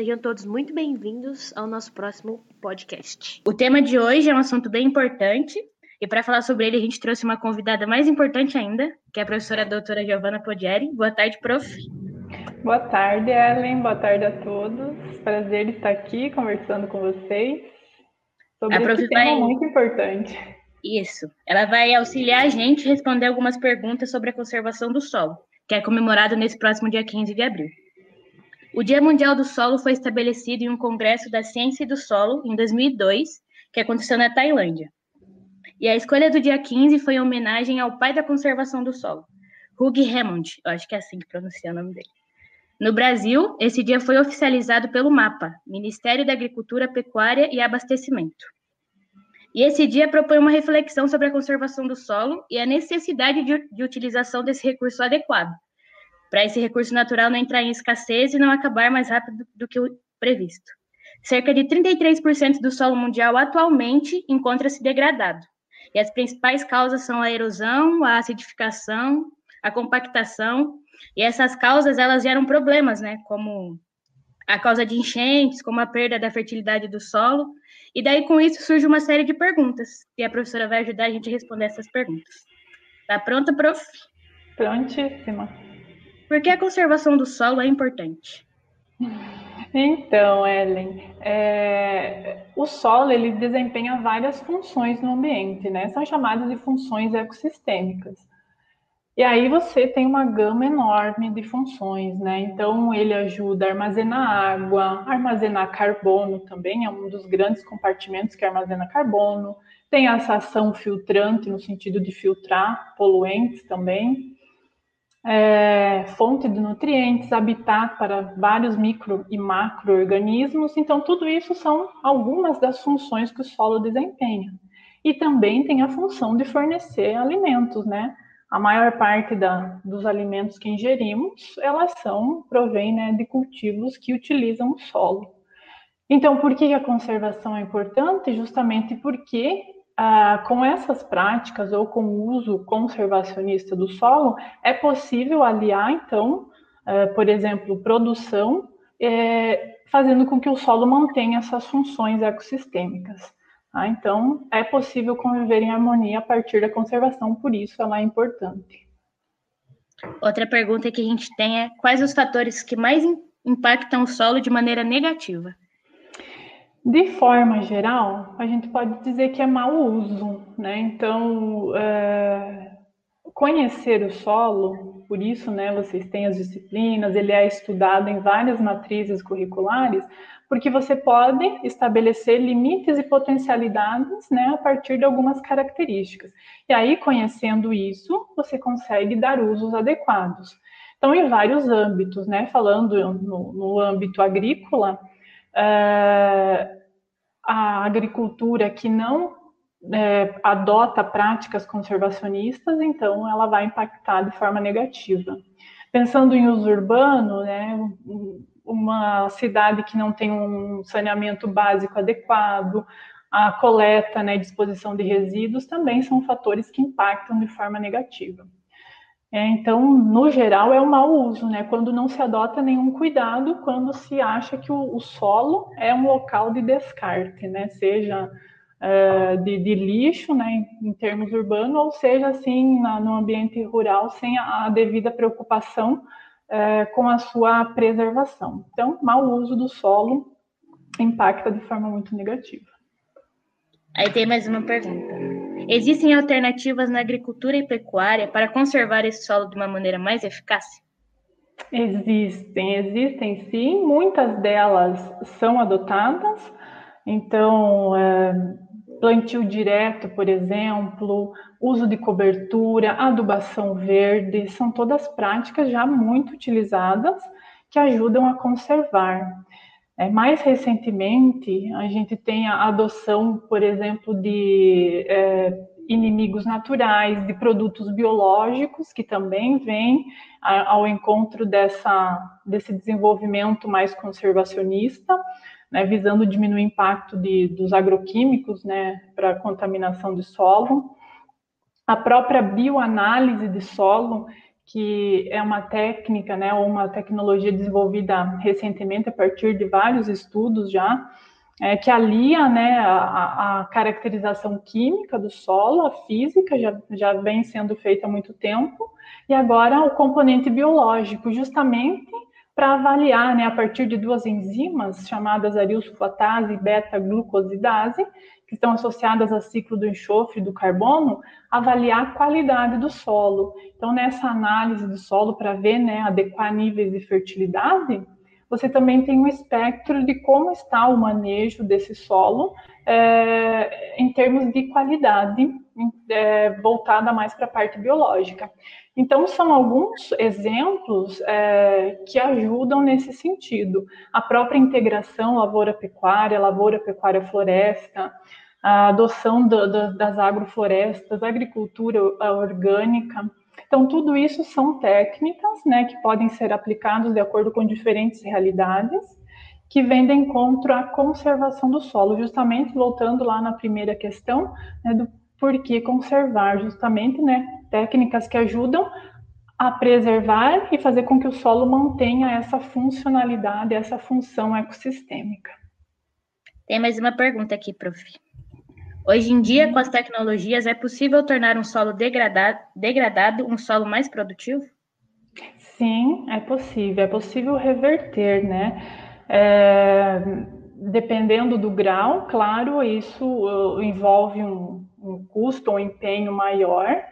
sejam todos muito bem-vindos ao nosso próximo podcast. O tema de hoje é um assunto bem importante e para falar sobre ele a gente trouxe uma convidada mais importante ainda, que é a professora doutora Giovanna Podieri. Boa tarde, prof. Boa tarde, Ellen. Boa tarde a todos. Prazer estar aqui conversando com vocês sobre a esse tema vai... muito importante. Isso. Ela vai auxiliar a gente a responder algumas perguntas sobre a conservação do solo, que é comemorado nesse próximo dia 15 de abril. O Dia Mundial do Solo foi estabelecido em um congresso da ciência e do solo em 2002, que aconteceu na Tailândia. E a escolha do dia 15 foi em homenagem ao pai da conservação do solo, Hugh Hammond, eu acho que é assim que pronuncia o nome dele. No Brasil, esse dia foi oficializado pelo MAPA, Ministério da Agricultura, Pecuária e Abastecimento. E esse dia propõe uma reflexão sobre a conservação do solo e a necessidade de, de utilização desse recurso adequado, para esse recurso natural não entrar em escassez e não acabar mais rápido do que o previsto. Cerca de 33% do solo mundial atualmente encontra-se degradado. E as principais causas são a erosão, a acidificação, a compactação, e essas causas elas geram problemas, né, como a causa de enchentes, como a perda da fertilidade do solo, e daí com isso surge uma série de perguntas, e a professora vai ajudar a gente a responder essas perguntas. Tá pronta, prof? Prontíssima. Por que a conservação do solo é importante? Então, Ellen, é, o solo ele desempenha várias funções no ambiente, né? São chamadas de funções ecossistêmicas. E aí você tem uma gama enorme de funções, né? Então ele ajuda a armazenar água, armazenar carbono também, é um dos grandes compartimentos que armazena carbono. Tem essa ação filtrante no sentido de filtrar poluentes também é, fonte de nutrientes, habitat para vários micro e macro-organismos. Então, tudo isso são algumas das funções que o solo desempenha. E também tem a função de fornecer alimentos, né? A maior parte da, dos alimentos que ingerimos, elas são, provém né, de cultivos que utilizam o solo. Então, por que a conservação é importante? Justamente porque ah, com essas práticas ou com o uso conservacionista do solo, é possível aliar, então, eh, por exemplo, produção, eh, fazendo com que o solo mantenha essas funções ecossistêmicas. Tá? Então, é possível conviver em harmonia a partir da conservação, por isso ela é importante. Outra pergunta que a gente tem é: quais os fatores que mais impactam o solo de maneira negativa? De forma geral, a gente pode dizer que é mau uso, né? Então, é, conhecer o solo, por isso, né, vocês têm as disciplinas, ele é estudado em várias matrizes curriculares, porque você pode estabelecer limites e potencialidades, né, a partir de algumas características. E aí, conhecendo isso, você consegue dar usos adequados. Então, em vários âmbitos, né, falando no, no âmbito agrícola, é, a agricultura que não é, adota práticas conservacionistas, então ela vai impactar de forma negativa. Pensando em uso urbano, né, uma cidade que não tem um saneamento básico adequado, a coleta né, disposição de resíduos também são fatores que impactam de forma negativa. É, então, no geral, é um mau uso, né? Quando não se adota nenhum cuidado, quando se acha que o, o solo é um local de descarte, né? Seja é, de, de, lixo, né, em, em, termos urbanos, ou seja, assim, na, no ambiente rural, sem a, a devida preocupação é, com a sua preservação. Então, mau uso do solo impacta de forma muito negativa. Aí tem mais uma pergunta. Existem alternativas na agricultura e pecuária para conservar esse solo de uma maneira mais eficaz? Existem, existem sim, muitas delas são adotadas. Então, é, plantio direto, por exemplo, uso de cobertura, adubação verde, são todas práticas já muito utilizadas que ajudam a conservar. É, mais recentemente, a gente tem a adoção, por exemplo, de é, inimigos naturais, de produtos biológicos, que também vêm ao encontro dessa, desse desenvolvimento mais conservacionista, né, visando diminuir o impacto de, dos agroquímicos né, para a contaminação do solo. A própria bioanálise de solo, que é uma técnica, né, ou uma tecnologia desenvolvida recentemente a partir de vários estudos já, é, que alia né, a, a, caracterização química do solo, a física, já, já vem sendo feita há muito tempo, e agora o componente biológico, justamente para avaliar, né, a partir de duas enzimas chamadas arilsulfatase e beta-glucosidase, que estão associadas ao ciclo do enxofre do carbono, avaliar a qualidade do solo. Então, nessa análise do solo para ver, né, adequar níveis de fertilidade, você também tem um espectro de como está o manejo desse solo é, em termos de qualidade, é, voltada mais para a parte biológica. Então, são alguns exemplos é, que ajudam nesse sentido. A própria integração lavoura-pecuária, lavoura-pecuária-floresta, a adoção do, do, das agroflorestas, agricultura orgânica, então, tudo isso são técnicas né, que podem ser aplicadas de acordo com diferentes realidades, que vêm de encontro à conservação do solo, justamente voltando lá na primeira questão, né, do porquê conservar, justamente né, técnicas que ajudam a preservar e fazer com que o solo mantenha essa funcionalidade, essa função ecossistêmica. Tem mais uma pergunta aqui, prof. Hoje em dia, com as tecnologias, é possível tornar um solo degradado, degradado um solo mais produtivo? Sim, é possível. É possível reverter, né? É, dependendo do grau, claro, isso uh, envolve um, um custo, um empenho maior,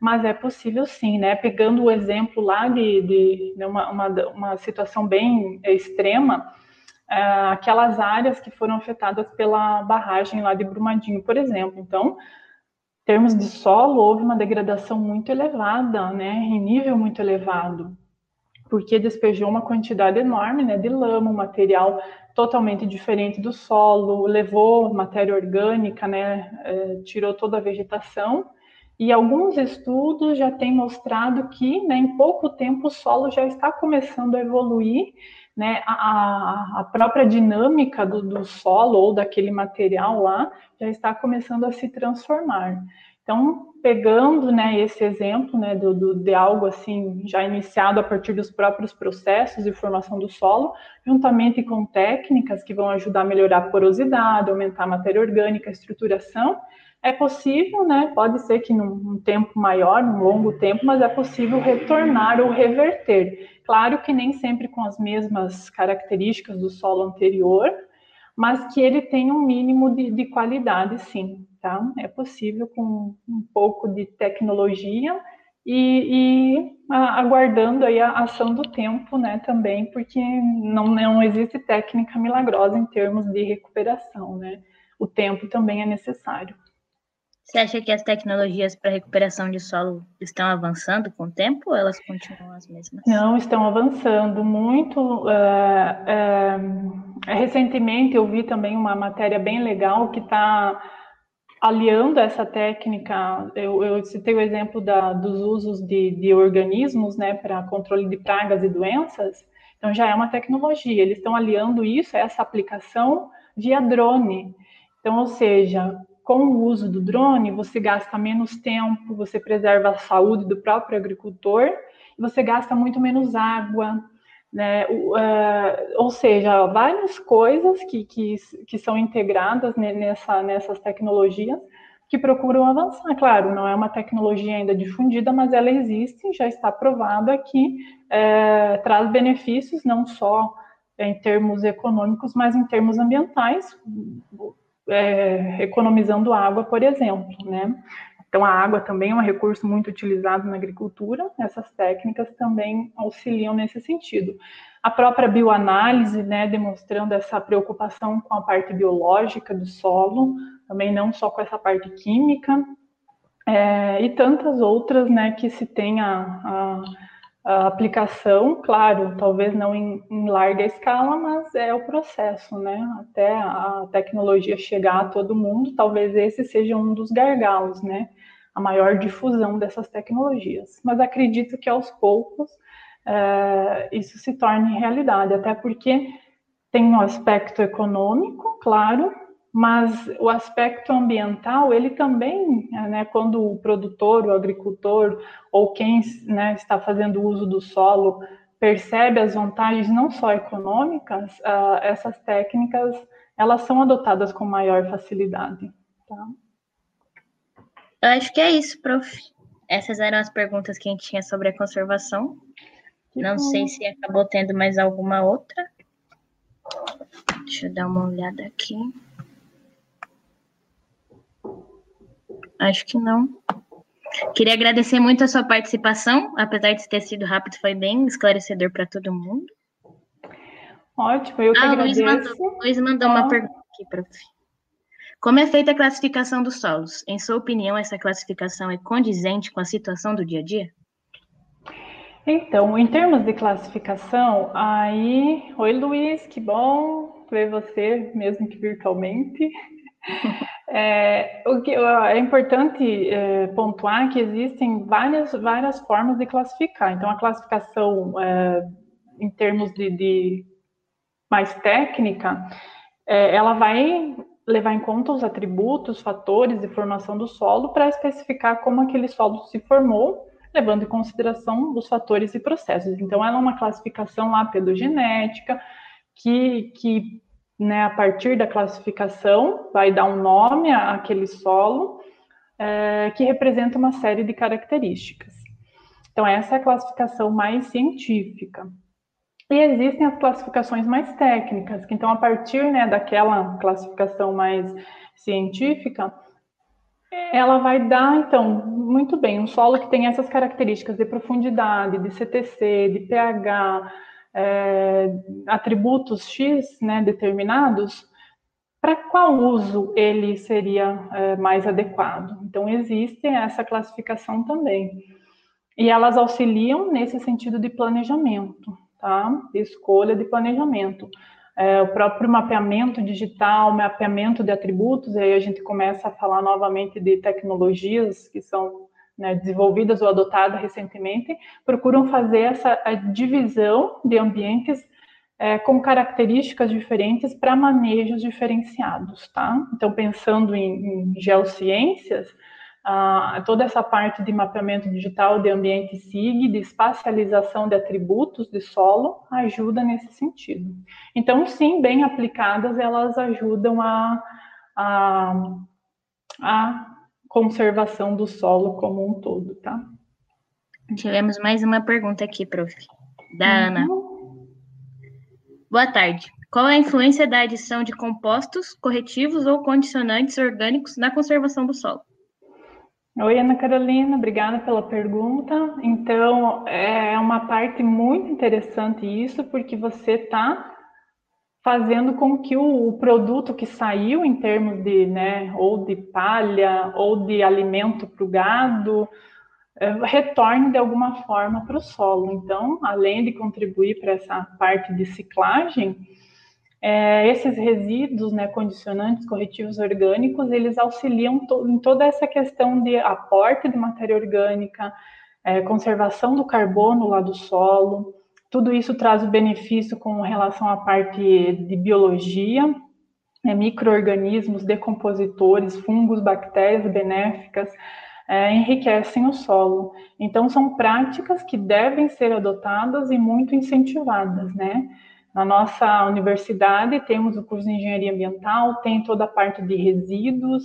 mas é possível sim, né? Pegando o exemplo lá de, de, de uma, uma, uma situação bem extrema, é, aquelas áreas que foram afetadas pela barragem lá de Brumadinho, por exemplo. Então, em termos de solo, houve uma degradação muito elevada, né, em nível muito elevado, porque despejou uma quantidade enorme né, de lama, um material totalmente diferente do solo, levou matéria orgânica, né, é, tirou toda a vegetação. E alguns estudos já têm mostrado que, né, em pouco tempo, o solo já está começando a evoluir né, a, a própria dinâmica do, do, solo ou daquele material lá já está começando a se transformar. Então, pegando né, esse exemplo né, do, do, de algo assim já iniciado a partir dos próprios processos de formação do solo, juntamente com técnicas que vão ajudar a melhorar a porosidade, aumentar a matéria orgânica, a estruturação, é possível, né? Pode ser que num tempo maior, num longo tempo, mas é possível retornar ou reverter. Claro que nem sempre com as mesmas características do solo anterior, mas que ele tem um mínimo de, de qualidade, sim, tá? É possível com um pouco de tecnologia e, e a, aguardando aí a ação do tempo, né, também, porque não, não existe técnica milagrosa em termos de recuperação, né? O tempo também é necessário. Você acha que as tecnologias para recuperação de solo estão avançando com o tempo ou elas continuam as mesmas? Não, estão avançando muito. Uh, uh, recentemente eu vi também uma matéria bem legal que está aliando essa técnica. Eu, eu, citei o exemplo da, dos usos de, de organismos né, para controle de pragas e doenças. Então já é uma tecnologia. Eles estão aliando isso, essa aplicação via drone. Então, ou seja, com o uso do drone, você gasta menos tempo, você preserva a saúde do próprio agricultor, você gasta muito menos água, né? Uh, ou seja, várias coisas que, que, que são integradas nessa, nessas tecnologias que procuram avançar. Claro, não é uma tecnologia ainda difundida, mas ela existe, já está provada que é, traz benefícios não só em termos econômicos, mas em termos ambientais é, economizando água, por exemplo, né? Então, a água também é um recurso muito utilizado na agricultura, essas técnicas também auxiliam nesse sentido. A própria bioanálise, né, demonstrando essa preocupação com a parte biológica do solo, também não só com essa parte química, é, e tantas outras, né, que se tem a, a a aplicação, claro, talvez não em, em, larga escala, mas é o processo, né? Até a tecnologia chegar a todo mundo, talvez esse seja um dos gargalos, né? A maior difusão dessas tecnologias. Mas acredito que aos poucos é, isso se torne realidade, até porque tem um aspecto econômico, claro, mas o aspecto ambiental, ele também, né, quando o produtor, o agricultor ou quem né, está fazendo uso do solo percebe as vantagens não só econômicas, uh, essas técnicas elas são adotadas com maior facilidade. Tá? Eu acho que é isso, prof. Essas eram as perguntas que a gente tinha sobre a conservação. Que Não bom. sei se acabou tendo mais alguma outra. Deixa eu dar uma olhada aqui. Acho que não. Queria agradecer muito a sua participação, apesar de ter sido rápido, foi bem esclarecedor para todo mundo. Ótimo, eu que ah, agradeço. Luiz mandou, Luiz mandou ah. uma pergunta aqui, prof. Como é feita a classificação dos solos? Em sua opinião, essa classificação é condizente com a situação do dia a dia? Então, em termos de classificação, aí. Oi, Luiz, que bom ver você, mesmo que virtualmente. É, o que é importante é, pontuar que existem várias, várias formas de classificar. Então, a classificação é, em termos de, de mais técnica, é, ela vai levar em conta os atributos, fatores de formação do solo para especificar como aquele solo se formou, levando em consideração os fatores e processos. Então, ela é uma classificação lá pedogenética que, que né, a partir da classificação, vai dar um nome àquele solo é, que representa uma série de características. Então, essa é a classificação mais científica. E existem as classificações mais técnicas, que então, a partir né, daquela classificação mais científica, ela vai dar, então, muito bem, um solo que tem essas características de profundidade, de CTC, de pH, é, atributos X né, determinados, para qual uso ele seria é, mais adequado? Então, existe essa classificação também. E elas auxiliam nesse sentido de planejamento, tá? Escolha de planejamento. É, o próprio mapeamento digital, mapeamento de atributos, e aí a gente começa a falar novamente de tecnologias que são né, desenvolvidas ou adotadas recentemente, procuram fazer essa divisão de ambientes é, com características diferentes para manejos diferenciados, tá? Então, pensando em, em geociências, ah, toda essa parte de mapeamento digital de ambiente SIG, de espacialização de atributos de solo, ajuda nesse sentido. Então, sim, bem aplicadas, elas ajudam a, a, a conservação do solo como um todo, tá? Tivemos mais uma pergunta aqui, prof. Da uhum. Ana. Boa tarde. Qual é a influência da adição de compostos, corretivos ou condicionantes orgânicos na conservação do solo? Oi, Ana Carolina, obrigada pela pergunta. Então, é uma parte muito interessante isso, porque você está fazendo com que o, produto que saiu em termos de, né, ou de palha ou de alimento para o gado, retorne de alguma forma para o solo. Então, além de contribuir para essa parte de ciclagem, é, esses resíduos, né, condicionantes, corretivos orgânicos, eles auxiliam to em toda essa questão de aporte de matéria orgânica, é, conservação do carbono lá do solo, tudo isso traz o benefício com relação à parte de biologia, né, micro-organismos, decompositores, fungos, bactérias benéficas, é, enriquecem o solo. Então, são práticas que devem ser adotadas e muito incentivadas, né? Na nossa universidade, temos o curso de engenharia ambiental, tem toda a parte de resíduos.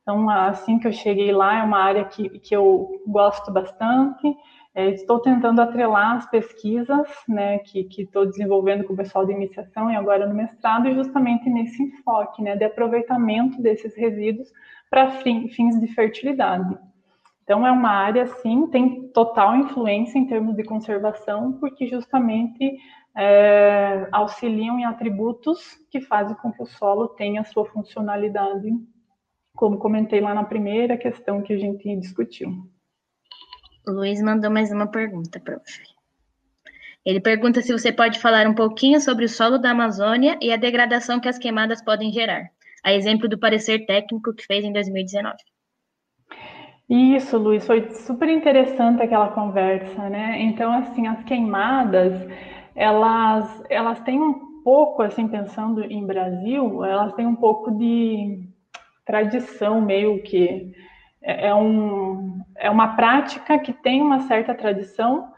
Então, assim que eu cheguei lá, é uma área que, que eu gosto bastante. É, estou tentando atrelar as pesquisas né, que estou desenvolvendo com o pessoal de iniciação e agora no mestrado, justamente nesse enfoque né, de aproveitamento desses resíduos para fins de fertilidade. Então, é uma área, sim, tem total influência em termos de conservação, porque justamente é, auxiliam em atributos que fazem com que o solo tenha sua funcionalidade, como comentei lá na primeira questão que a gente discutiu. O Luiz mandou mais uma pergunta, prof. Ele pergunta se você pode falar um pouquinho sobre o solo da Amazônia e a degradação que as queimadas podem gerar, a exemplo do parecer técnico que fez em 2019. Isso, Luiz, foi super interessante aquela conversa, né? Então, assim, as queimadas, elas, elas têm um pouco, assim, pensando em Brasil, elas têm um pouco de tradição, meio que é, é, um, é uma prática que tem uma certa tradição.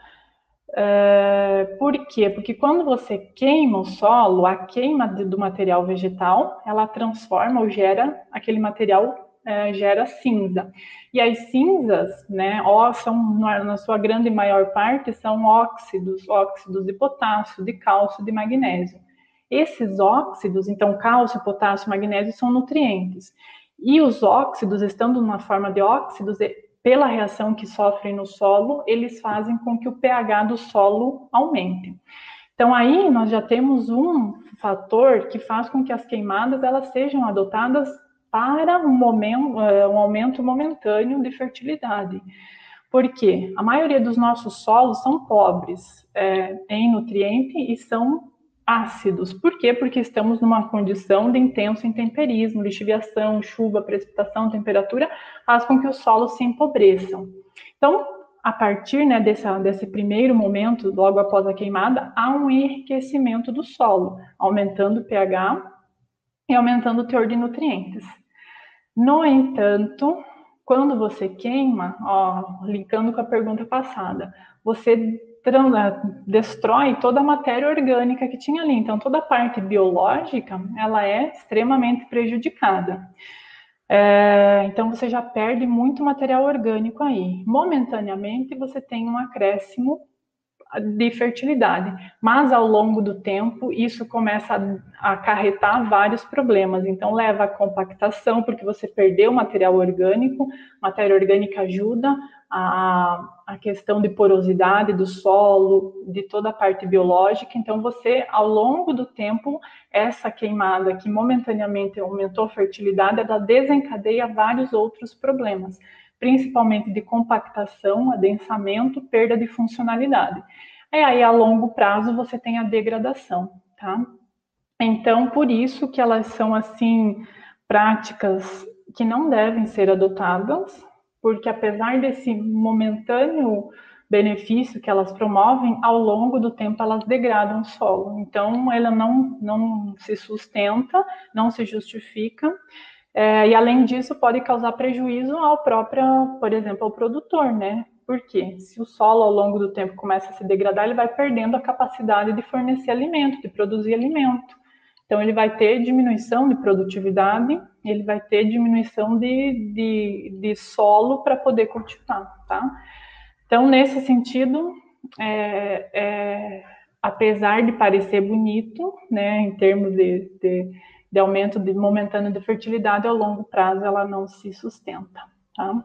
Uh, por quê? Porque quando você queima o solo, a queima do material vegetal, ela transforma ou gera aquele material é, gera cinza. E as cinzas, né, ó, são, na sua grande maior parte, são óxidos, óxidos de potássio, de cálcio, de magnésio. Esses óxidos, então cálcio, potássio, magnésio, são nutrientes. E os óxidos, estando na forma de óxidos, pela reação que sofrem no solo, eles fazem com que o pH do solo aumente. Então aí nós já temos um fator que faz com que as queimadas elas sejam adotadas para um, momento, é, um aumento momentâneo de fertilidade. Porque a maioria dos nossos solos são pobres é, em nutriente e são ácidos. Por quê? Porque estamos numa condição de intenso intemperismo, lixiviação, chuva, precipitação, temperatura, faz com que os solos se empobreçam. Então, a partir né, desse primeiro momento, logo após a queimada, há um enriquecimento do solo, aumentando o pH e aumentando o teor de nutrientes. No entanto, quando você queima, ó, linkando com a pergunta passada, você destrói toda a matéria orgânica que tinha ali. Então, toda a parte biológica, ela é extremamente prejudicada. É, então, você já perde muito material orgânico aí. Momentaneamente, você tem um acréscimo de fertilidade. Mas ao longo do tempo, isso começa a acarretar vários problemas. Então, leva à compactação, porque você perdeu material orgânico, matéria orgânica ajuda a, a questão de porosidade do solo, de toda a parte biológica. Então, você, ao longo do tempo, essa queimada que momentaneamente aumentou a fertilidade, ela desencadeia vários outros problemas principalmente de compactação, adensamento, perda de funcionalidade. E aí, a longo prazo, você tem a degradação, tá? Então, por isso que elas são, assim, práticas que não devem ser adotadas, porque apesar desse momentâneo benefício que elas promovem, ao longo do tempo elas degradam o solo. Então, ela não, não se sustenta, não se justifica, é, e além disso, pode causar prejuízo ao próprio, por exemplo, ao produtor, né? Porque se o solo ao longo do tempo começa a se degradar, ele vai perdendo a capacidade de fornecer alimento, de produzir alimento. Então, ele vai ter diminuição de produtividade, ele vai ter diminuição de, de, de solo para poder cultivar, tá? Então, nesse sentido, é, é, apesar de parecer bonito, né, em termos de, de de aumento de momentâneo de fertilidade, ao longo prazo ela não se sustenta, tá?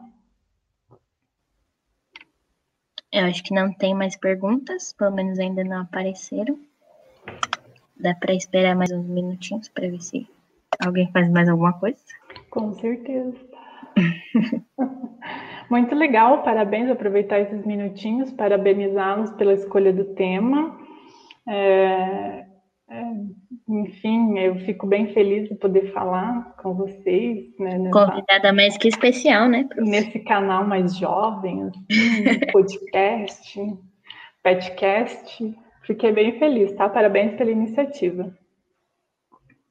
Eu acho que não tem mais perguntas, pelo menos ainda não apareceram. Dá para esperar mais uns minutinhos para ver se alguém faz mais alguma coisa? Com certeza. Muito legal, parabéns, aproveitar esses minutinhos, parabenizá-los pela escolha do tema. É, é, eu fico bem feliz de poder falar com vocês. Né, nessa, Convidada mais que especial, né? Nesse canal mais jovem, assim, podcast, petcast. Fiquei bem feliz, tá? Parabéns pela iniciativa.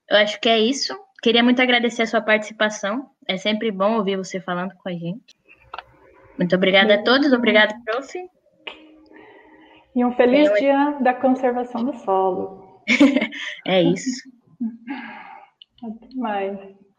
Eu acho que é isso. Queria muito agradecer a sua participação. É sempre bom ouvir você falando com a gente. Muito obrigada a todos. Obrigada, prof. E um feliz dia da conservação do solo. é isso. Até mais.